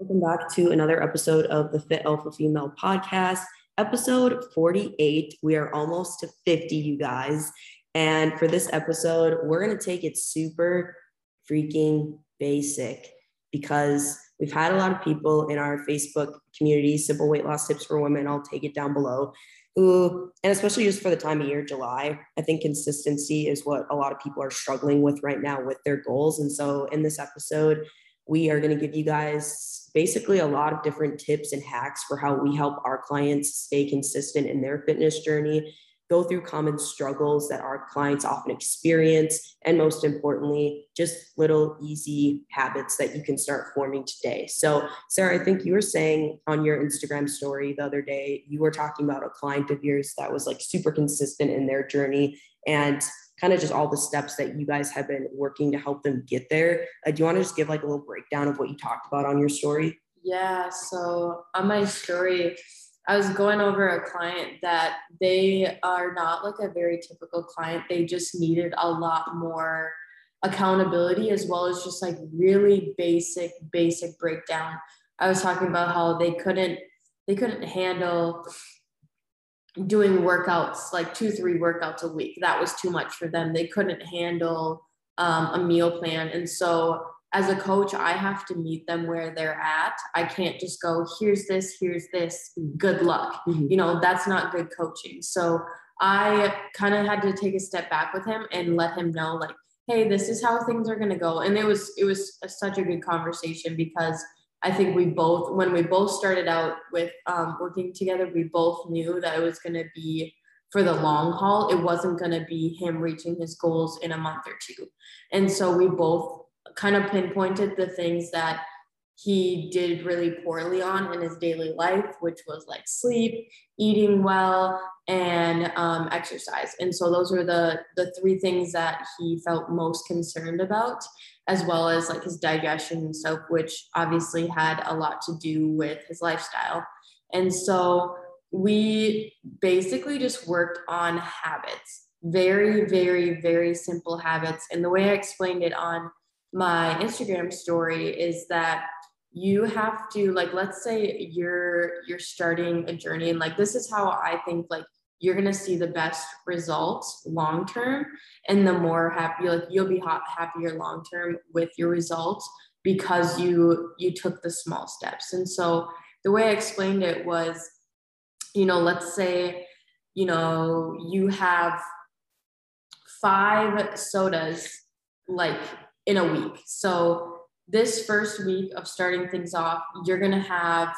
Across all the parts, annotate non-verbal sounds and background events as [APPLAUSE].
Welcome back to another episode of the Fit Alpha Female podcast, episode 48. We are almost to 50, you guys. And for this episode, we're going to take it super freaking basic because we've had a lot of people in our Facebook community, Simple Weight Loss Tips for Women. I'll take it down below. Who, and especially just for the time of year, July, I think consistency is what a lot of people are struggling with right now with their goals. And so in this episode, we are going to give you guys basically a lot of different tips and hacks for how we help our clients stay consistent in their fitness journey go through common struggles that our clients often experience, and most importantly, just little easy habits that you can start forming today. So, Sarah, I think you were saying on your Instagram story the other day, you were talking about a client of yours that was like super consistent in their journey and kind of just all the steps that you guys have been working to help them get there. Uh, do you want to just give like a little breakdown of what you talked about on your story? Yeah. So on my story, I was going over a client that they are not like a very typical client. They just needed a lot more accountability as well as just like really basic, basic breakdown. I was talking about how they couldn't they couldn't handle doing workouts like two three workouts a week that was too much for them they couldn't handle um, a meal plan and so as a coach, I have to meet them where they're at. I can't just go, here's this, here's this, good luck. Mm-hmm. You know, that's not good coaching. So I kind of had to take a step back with him and let him know, like, hey, this is how things are going to go. And it was, it was a, such a good conversation because I think we both, when we both started out with um, working together, we both knew that it was going to be for the long haul. It wasn't going to be him reaching his goals in a month or two. And so we both kind of pinpointed the things that he did really poorly on in his daily life, which was like sleep, eating well, and um, exercise. And so those were the the three things that he felt most concerned about, as well as like his digestion and stuff, which obviously had a lot to do with his lifestyle. And so we basically just worked on habits, very, very, very simple habits. And the way I explained it on my Instagram story is that you have to like let's say you're you're starting a journey and like this is how I think like you're gonna see the best results long term and the more happy like you'll be happier long term with your results because you you took the small steps and so the way I explained it was you know let's say you know you have five sodas like in a week. So this first week of starting things off, you're gonna have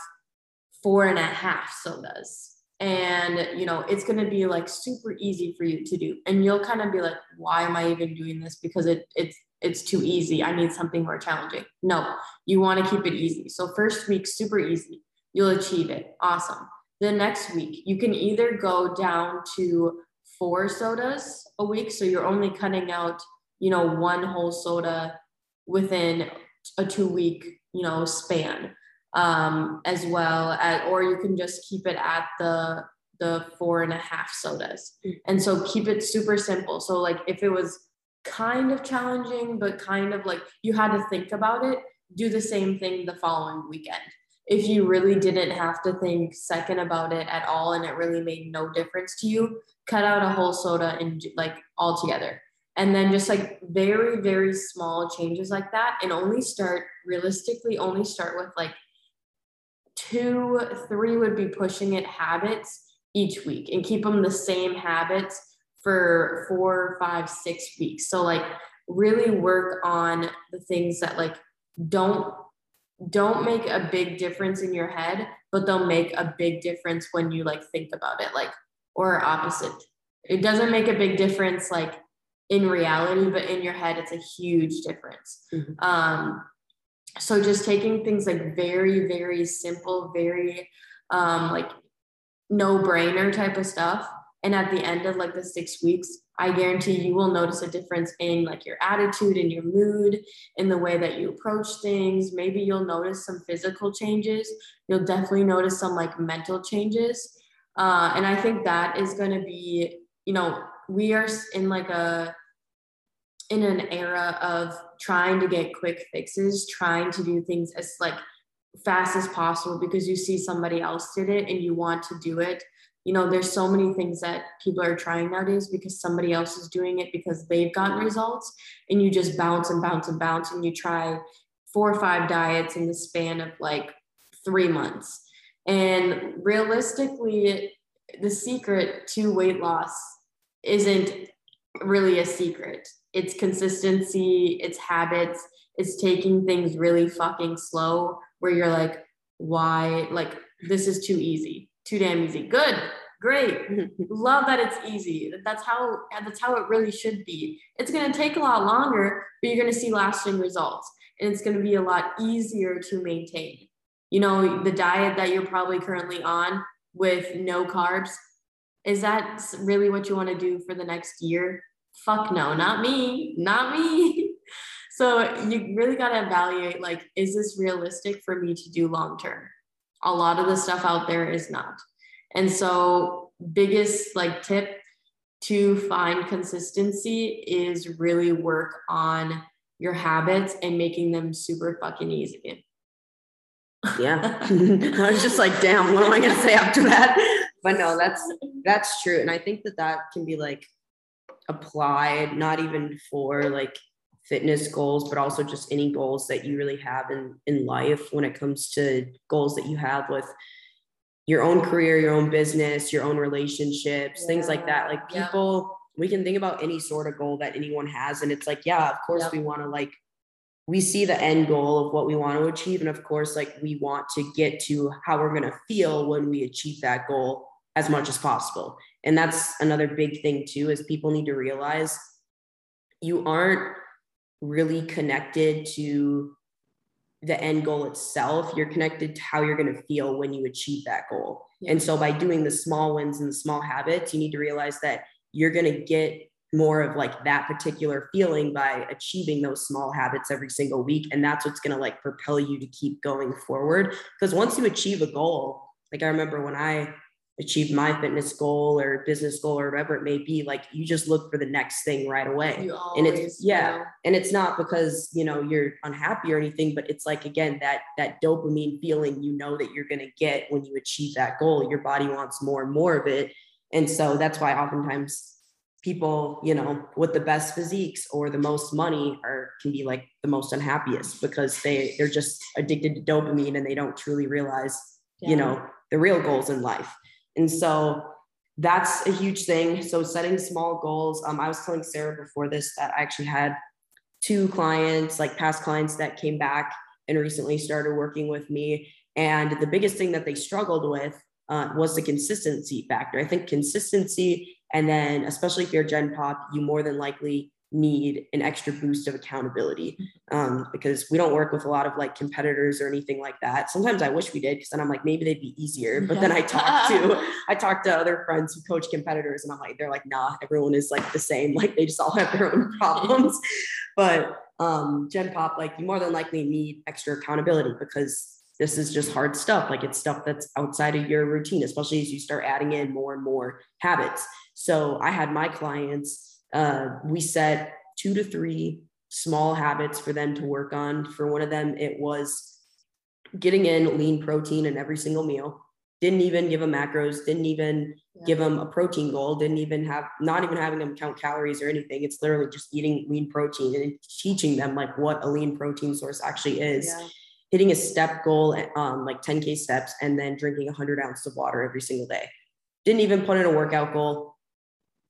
four and a half sodas. And you know, it's gonna be like super easy for you to do. And you'll kind of be like, why am I even doing this? Because it it's it's too easy. I need something more challenging. No, you want to keep it easy. So first week, super easy. You'll achieve it. Awesome. The next week, you can either go down to four sodas a week. So you're only cutting out you know, one whole soda within a two week, you know, span um, as well as, or you can just keep it at the, the four and a half sodas. Mm. And so keep it super simple. So like if it was kind of challenging, but kind of like you had to think about it, do the same thing the following weekend. If you really didn't have to think second about it at all and it really made no difference to you, cut out a whole soda and like all together and then just like very very small changes like that and only start realistically only start with like two three would be pushing it habits each week and keep them the same habits for four five six weeks so like really work on the things that like don't don't make a big difference in your head but they'll make a big difference when you like think about it like or opposite it doesn't make a big difference like in reality, but in your head, it's a huge difference. Mm-hmm. Um, so just taking things like very, very simple, very um, like no brainer type of stuff. And at the end of like the six weeks, I guarantee you will notice a difference in like your attitude and your mood, in the way that you approach things. Maybe you'll notice some physical changes. You'll definitely notice some like mental changes. Uh, and I think that is going to be, you know, we are in like a in an era of trying to get quick fixes, trying to do things as like fast as possible because you see somebody else did it and you want to do it. You know there's so many things that people are trying nowadays because somebody else is doing it because they've gotten results and you just bounce and bounce and bounce and you try four or five diets in the span of like three months. And realistically the secret to weight loss isn't really a secret it's consistency it's habits it's taking things really fucking slow where you're like why like this is too easy too damn easy. Good, great. [LAUGHS] Love that it's easy. That's how that's how it really should be. It's gonna take a lot longer, but you're gonna see lasting results. And it's gonna be a lot easier to maintain. You know, the diet that you're probably currently on with no carbs, is that really what you want to do for the next year? Fuck no, not me, not me. [LAUGHS] so you really got to evaluate like, is this realistic for me to do long term? a lot of the stuff out there is not. And so, biggest like tip to find consistency is really work on your habits and making them super fucking easy. Yeah. [LAUGHS] I was just like, damn, what am I going to say after that? But no, that's [LAUGHS] that's true and I think that that can be like applied not even for like fitness goals, but also just any goals that you really have in, in life when it comes to goals that you have with your own career, your own business, your own relationships, yeah. things like that. Like people, yeah. we can think about any sort of goal that anyone has. And it's like, yeah, of course we want to like, we see the end goal of what we want to achieve. And of course, like we want to get to how we're going to feel when we achieve that goal as much as possible. And that's another big thing too, is people need to realize you aren't really connected to the end goal itself. You're connected to how you're going to feel when you achieve that goal. Yeah. And so by doing the small wins and the small habits, you need to realize that you're going to get more of like that particular feeling by achieving those small habits every single week and that's what's going to like propel you to keep going forward because once you achieve a goal like i remember when i achieve my fitness goal or business goal or whatever it may be like you just look for the next thing right away. And it's yeah and it's not because you know you're unhappy or anything but it's like again that that dopamine feeling you know that you're going to get when you achieve that goal. Your body wants more and more of it. And so that's why oftentimes people you know with the best physiques or the most money are can be like the most unhappiest because they they're just addicted to dopamine and they don't truly realize yeah. you know the real goals in life and so that's a huge thing. So setting small goals. Um, I was telling Sarah before this that I actually had two clients, like past clients that came back and recently started working with me. And the biggest thing that they struggled with uh, was the consistency factor. I think consistency, and then especially if you're Gen Pop, you more than likely need an extra boost of accountability um, because we don't work with a lot of like competitors or anything like that. Sometimes I wish we did because then I'm like maybe they'd be easier. But then I talk to [LAUGHS] I talk to other friends who coach competitors and I'm like they're like nah everyone is like the same like they just all have their own problems. [LAUGHS] but um, Gen Pop like you more than likely need extra accountability because this is just hard stuff. Like it's stuff that's outside of your routine, especially as you start adding in more and more habits. So I had my clients uh, we set two to three small habits for them to work on. For one of them, it was getting in lean protein in every single meal. Didn't even give them macros, didn't even yeah. give them a protein goal, didn't even have, not even having them count calories or anything. It's literally just eating lean protein and teaching them like what a lean protein source actually is. Yeah. Hitting a step goal, um, like 10K steps, and then drinking 100 ounces of water every single day. Didn't even put in a workout goal,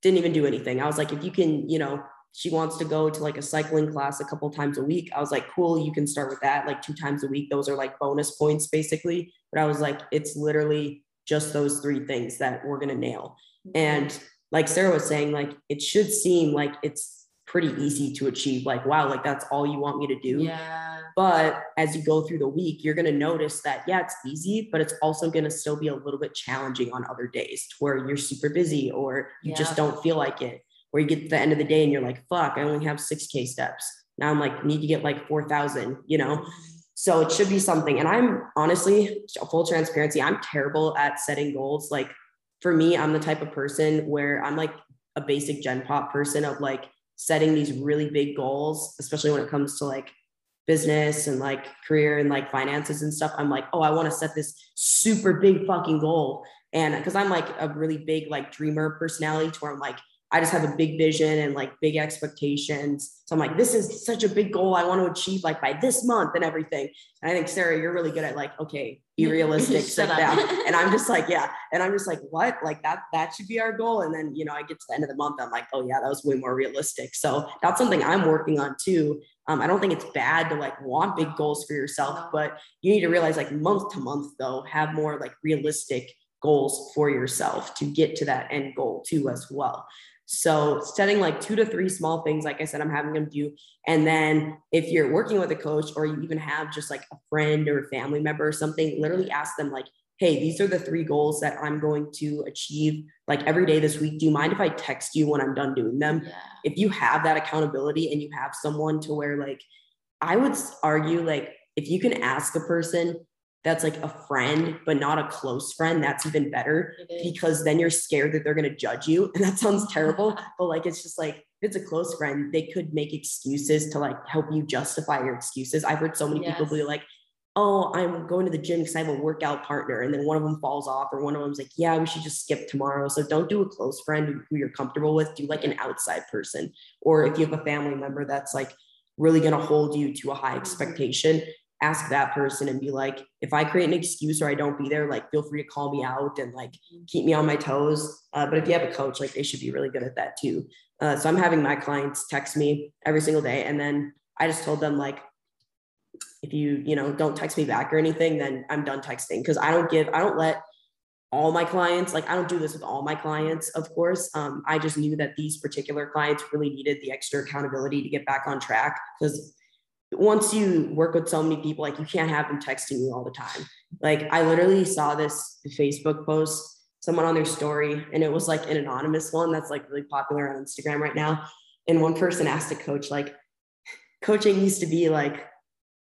didn't even do anything. I was like, if you can, you know, she wants to go to like a cycling class a couple times a week. I was like, cool, you can start with that like two times a week. Those are like bonus points basically. But I was like, it's literally just those three things that we're going to nail. Mm-hmm. And like Sarah was saying, like it should seem like it's pretty easy to achieve. Like, wow, like that's all you want me to do. Yeah. But as you go through the week, you're going to notice that, yeah, it's easy, but it's also going to still be a little bit challenging on other days where you're super busy or you yeah. just don't feel like it. Where you get to the end of the day and you're like, fuck, I only have 6K steps. Now I'm like, need to get like 4,000, you know? Mm-hmm. So it should be something. And I'm honestly, full transparency, I'm terrible at setting goals. Like for me, I'm the type of person where I'm like a basic gen pop person of like, setting these really big goals, especially when it comes to like business and like career and like finances and stuff, I'm like, oh, I want to set this super big fucking goal. And because I'm like a really big like dreamer personality to where I'm like, I just have a big vision and like big expectations. So I'm like, this is such a big goal I want to achieve like by this month and everything. And I think Sarah, you're really good at like, okay, be [LAUGHS] realistic, sit down. [LAUGHS] And I'm just like, yeah. And I'm just like, what? Like that, that should be our goal. And then, you know, I get to the end of the month, I'm like, oh yeah, that was way more realistic. So that's something I'm working on too. Um, I don't think it's bad to like want big goals for yourself, but you need to realize like month to month though, have more like realistic goals for yourself to get to that end goal too as well. So setting like two to three small things, like I said, I'm having them do. And then if you're working with a coach or you even have just like a friend or a family member or something, literally ask them like, hey, these are the three goals that I'm going to achieve like every day this week. Do you mind if I text you when I'm done doing them? Yeah. If you have that accountability and you have someone to where like, I would argue like if you can ask a person that's like a friend but not a close friend that's even better because then you're scared that they're going to judge you and that sounds terrible [LAUGHS] but like it's just like if it's a close friend they could make excuses to like help you justify your excuses i've heard so many yes. people be like oh i'm going to the gym because i have a workout partner and then one of them falls off or one of them's like yeah we should just skip tomorrow so don't do a close friend who you're comfortable with do like an outside person or if you have a family member that's like really going to hold you to a high mm-hmm. expectation ask that person and be like, if I create an excuse or I don't be there, like feel free to call me out and like keep me on my toes. Uh, but if you have a coach, like they should be really good at that too. Uh, so I'm having my clients text me every single day. And then I just told them like, if you, you know, don't text me back or anything, then I'm done texting. Cause I don't give, I don't let all my clients, like I don't do this with all my clients, of course. Um, I just knew that these particular clients really needed the extra accountability to get back on track because once you work with so many people, like you can't have them texting you all the time. Like I literally saw this Facebook post, someone on their story, and it was like an anonymous one that's like really popular on Instagram right now. And one person asked a coach, like, coaching used to be like,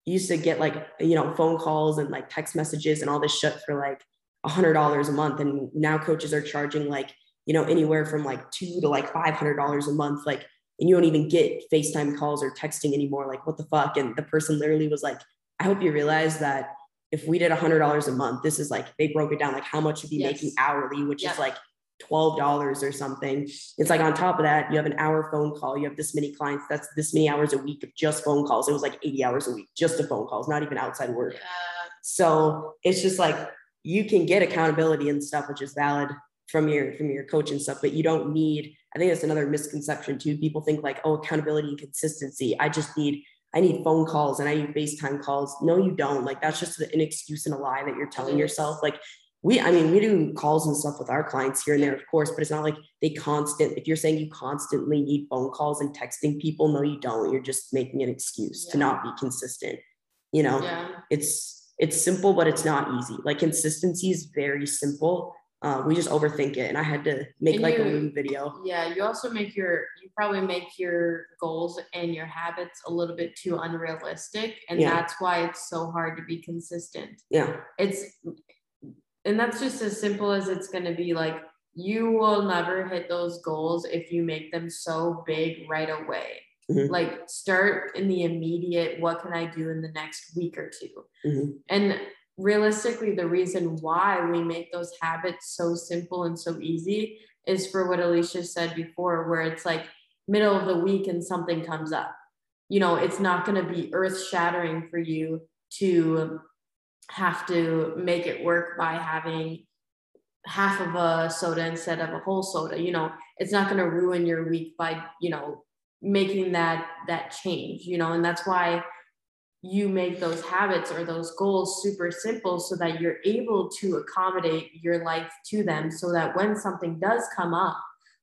used to get like, you know, phone calls and like text messages and all this shit for like a hundred dollars a month. And now coaches are charging like, you know, anywhere from like two to like five hundred dollars a month. Like and you don't even get FaceTime calls or texting anymore. Like, what the fuck? And the person literally was like, I hope you realize that if we did a hundred dollars a month, this is like they broke it down like how much you'd be yes. making hourly, which is like twelve dollars or something. It's like on top of that, you have an hour phone call. You have this many clients. That's this many hours a week of just phone calls. It was like eighty hours a week just of phone calls, not even outside work. Yeah. So it's just like you can get accountability and stuff, which is valid from your from your coach and stuff, but you don't need I think that's another misconception too. People think like, oh, accountability and consistency. I just need, I need phone calls and I need FaceTime calls. No, you don't. Like that's just an excuse and a lie that you're telling yourself. Like we, I mean, we do calls and stuff with our clients here and there, of course, but it's not like they constant. If you're saying you constantly need phone calls and texting people, no, you don't. You're just making an excuse yeah. to not be consistent. You know, yeah. it's it's simple, but it's not easy. Like consistency is very simple uh, we just overthink it and i had to make and like you, a video yeah you also make your you probably make your goals and your habits a little bit too unrealistic and yeah. that's why it's so hard to be consistent yeah it's and that's just as simple as it's going to be like you will never hit those goals if you make them so big right away mm-hmm. like start in the immediate what can i do in the next week or 2 mm-hmm. and realistically the reason why we make those habits so simple and so easy is for what alicia said before where it's like middle of the week and something comes up. You know it's not going to be earth shattering for you to have to make it work by having half of a soda instead of a whole soda. You know it's not going to ruin your week by you know making that that change you know and that's why you make those habits or those goals super simple so that you're able to accommodate your life to them so that when something does come up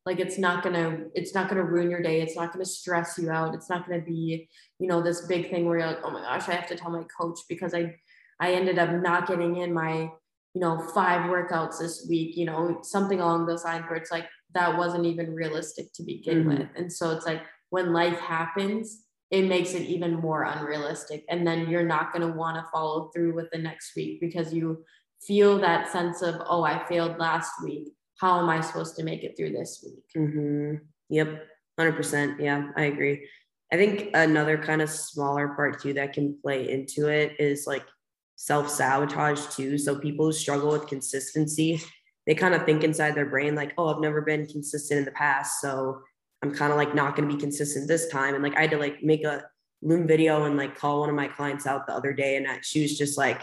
like it's not going to it's not going to ruin your day it's not going to stress you out it's not going to be you know this big thing where you're like oh my gosh i have to tell my coach because i i ended up not getting in my you know five workouts this week you know something along those lines where it's like that wasn't even realistic to begin mm-hmm. with and so it's like when life happens it makes it even more unrealistic. And then you're not going to want to follow through with the next week because you feel that sense of, oh, I failed last week. How am I supposed to make it through this week? Mm-hmm. Yep. 100%. Yeah, I agree. I think another kind of smaller part too that can play into it is like self sabotage too. So people who struggle with consistency, they kind of think inside their brain like, oh, I've never been consistent in the past, so I'm kind of like not going to be consistent this time. And like I had to like make a Loom video and like call one of my clients out the other day, and she was just like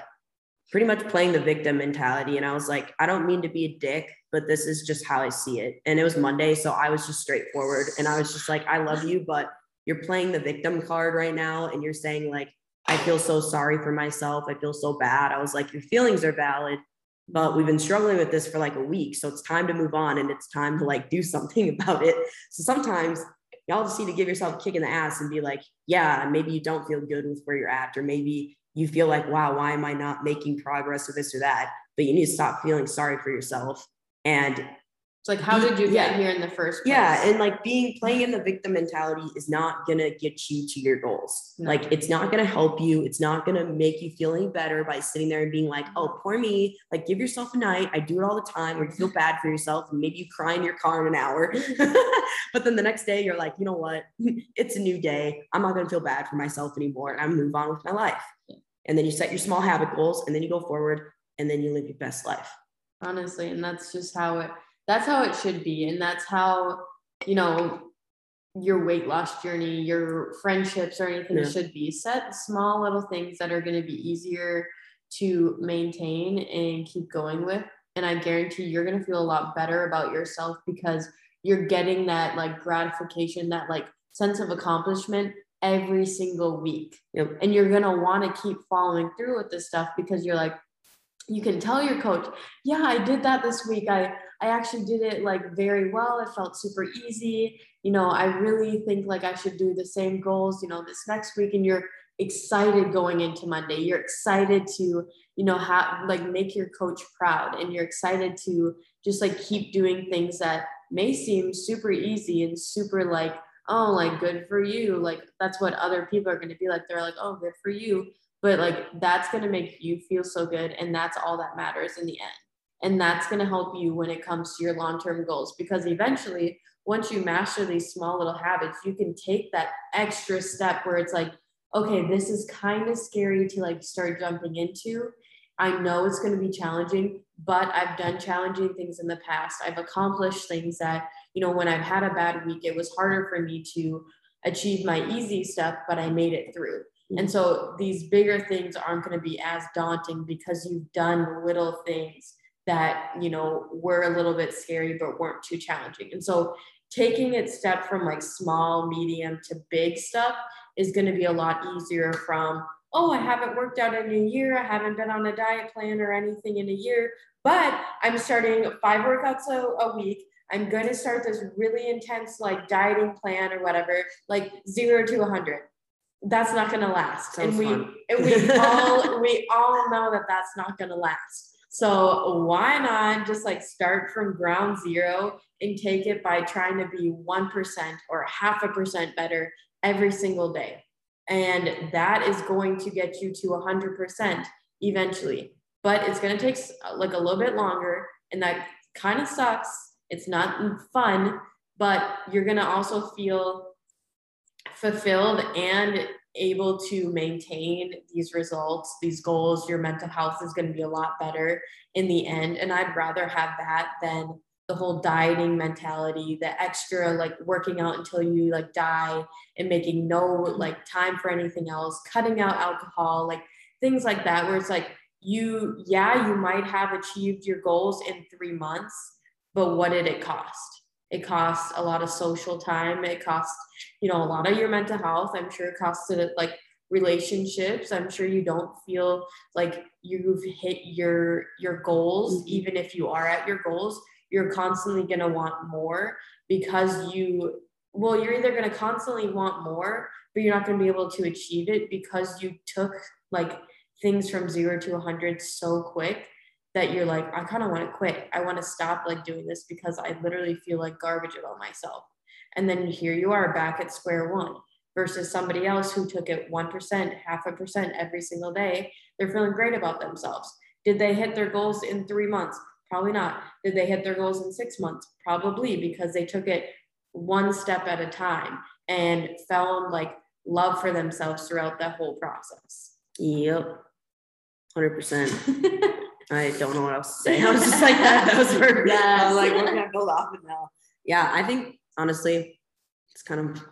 pretty much playing the victim mentality. And I was like, I don't mean to be a dick, but this is just how I see it. And it was Monday, so I was just straightforward, and I was just like, I love you, but you're playing the victim card right now, and you're saying like, I feel so sorry for myself. I feel so bad. I was like, your feelings are valid, but we've been struggling with this for like a week. So it's time to move on and it's time to like do [LAUGHS] something about it. So sometimes y'all just need to give yourself a kick in the ass and be like, yeah, maybe you don't feel good with where you're at, or maybe you feel like, wow, why am I not making progress or this or that? But you need to stop feeling sorry for yourself and it's like, how did you get yeah. here in the first place? Yeah. And like being playing in the victim mentality is not going to get you to your goals. No. Like, it's not going to help you. It's not going to make you feel any better by sitting there and being like, oh, poor me. Like, give yourself a night. I do it all the time where you feel bad for yourself and maybe you cry in your car in an hour. [LAUGHS] but then the next day, you're like, you know what? [LAUGHS] it's a new day. I'm not going to feel bad for myself anymore. And I move on with my life. And then you set your small habit goals and then you go forward and then you live your best life. Honestly. And that's just how it, that's how it should be and that's how you know your weight loss journey your friendships or anything yeah. should be set small little things that are going to be easier to maintain and keep going with and i guarantee you're going to feel a lot better about yourself because you're getting that like gratification that like sense of accomplishment every single week yep. and you're going to want to keep following through with this stuff because you're like you can tell your coach yeah i did that this week i I actually did it like very well. It felt super easy. You know, I really think like I should do the same goals, you know, this next week. And you're excited going into Monday. You're excited to, you know, have like make your coach proud and you're excited to just like keep doing things that may seem super easy and super like, oh, like good for you. Like that's what other people are going to be like. They're like, oh, good for you. But like that's going to make you feel so good. And that's all that matters in the end. And that's going to help you when it comes to your long term goals because eventually, once you master these small little habits, you can take that extra step where it's like, okay, this is kind of scary to like start jumping into. I know it's going to be challenging, but I've done challenging things in the past. I've accomplished things that, you know, when I've had a bad week, it was harder for me to achieve my easy stuff, but I made it through. Mm-hmm. And so these bigger things aren't going to be as daunting because you've done little things that you know were a little bit scary but weren't too challenging. And so taking it step from like small medium to big stuff is going to be a lot easier from oh i haven't worked out in a year i haven't been on a diet plan or anything in a year but i'm starting five workouts a, a week. I'm going to start this really intense like dieting plan or whatever like zero to 100 that's not going to last. Sounds and we and we all [LAUGHS] we all know that that's not going to last so why not just like start from ground zero and take it by trying to be 1% or half a percent better every single day. And that is going to get you to 100% eventually. But it's going to take like a little bit longer. And that kind of sucks. It's not fun, but you're going to also feel fulfilled and able to maintain these results, these goals, your mental health is going to be a lot better in the end. And I'd rather have that than the whole dieting mentality, the extra like working out until you like die and making no like time for anything else, cutting out alcohol, like things like that, where it's like you, yeah, you might have achieved your goals in three months, but what did it cost? It costs a lot of social time. It costs, you know, a lot of your mental health. I'm sure it costs it like relationships. I'm sure you don't feel like you've hit your your goals, mm-hmm. even if you are at your goals. You're constantly gonna want more because you well, you're either gonna constantly want more, but you're not gonna be able to achieve it because you took like things from zero to 100 so quick that you're like, I kind of want to quit. I want to stop like doing this because I literally feel like garbage about myself. And then here you are back at square one versus somebody else who took it 1%, half a percent every single day. They're feeling great about themselves. Did they hit their goals in three months? Probably not. Did they hit their goals in six months? Probably because they took it one step at a time and found like love for themselves throughout that whole process. Yep. 100%. [LAUGHS] I don't know what else to say. I was just like that. That was perfect. Yes. I was like, what can I build off of now? Yeah, I think honestly, it's kind of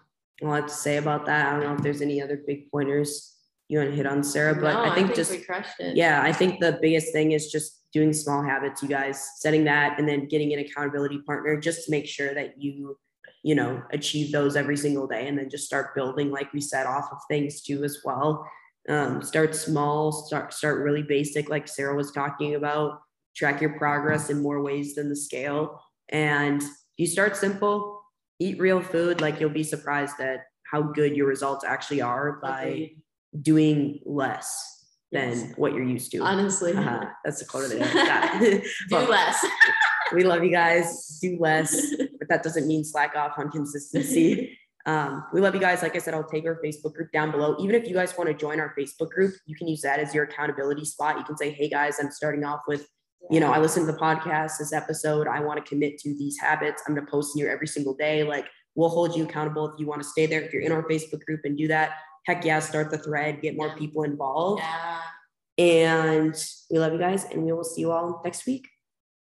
all I have to say about that. I don't know if there's any other big pointers you want to hit on, Sarah, but no, I, think I, think just we crushed it. Yeah, I think the biggest thing is just doing small habits, you guys, setting that and then getting an accountability partner just to make sure that you, you know, achieve those every single day and then just start building, like we said, off of things too as well um, start small start start really basic like sarah was talking about track your progress in more ways than the scale. And you start simple eat real food like you'll be surprised at how good your results actually are by doing less than yes. what you're used to. Honestly. Uh-huh. that's the quote of the day. [LAUGHS] [LAUGHS] Do less. we love you guys. Do less. [LAUGHS] But that doesn't mean slack off on consistency um, we love you guys. Like I said, I'll take our Facebook group down below. Even if you guys want to join our Facebook group, you can use that as your accountability spot. You can say, hey guys, I'm starting off with, you know, I listened to the podcast, this episode. I want to commit to these habits. I'm going to post in here every single day. Like we'll hold you accountable if you want to stay there. If you're in our Facebook group and do that, heck yeah, start the thread, get more people involved. Yeah. And we love you guys, and we will see you all next week.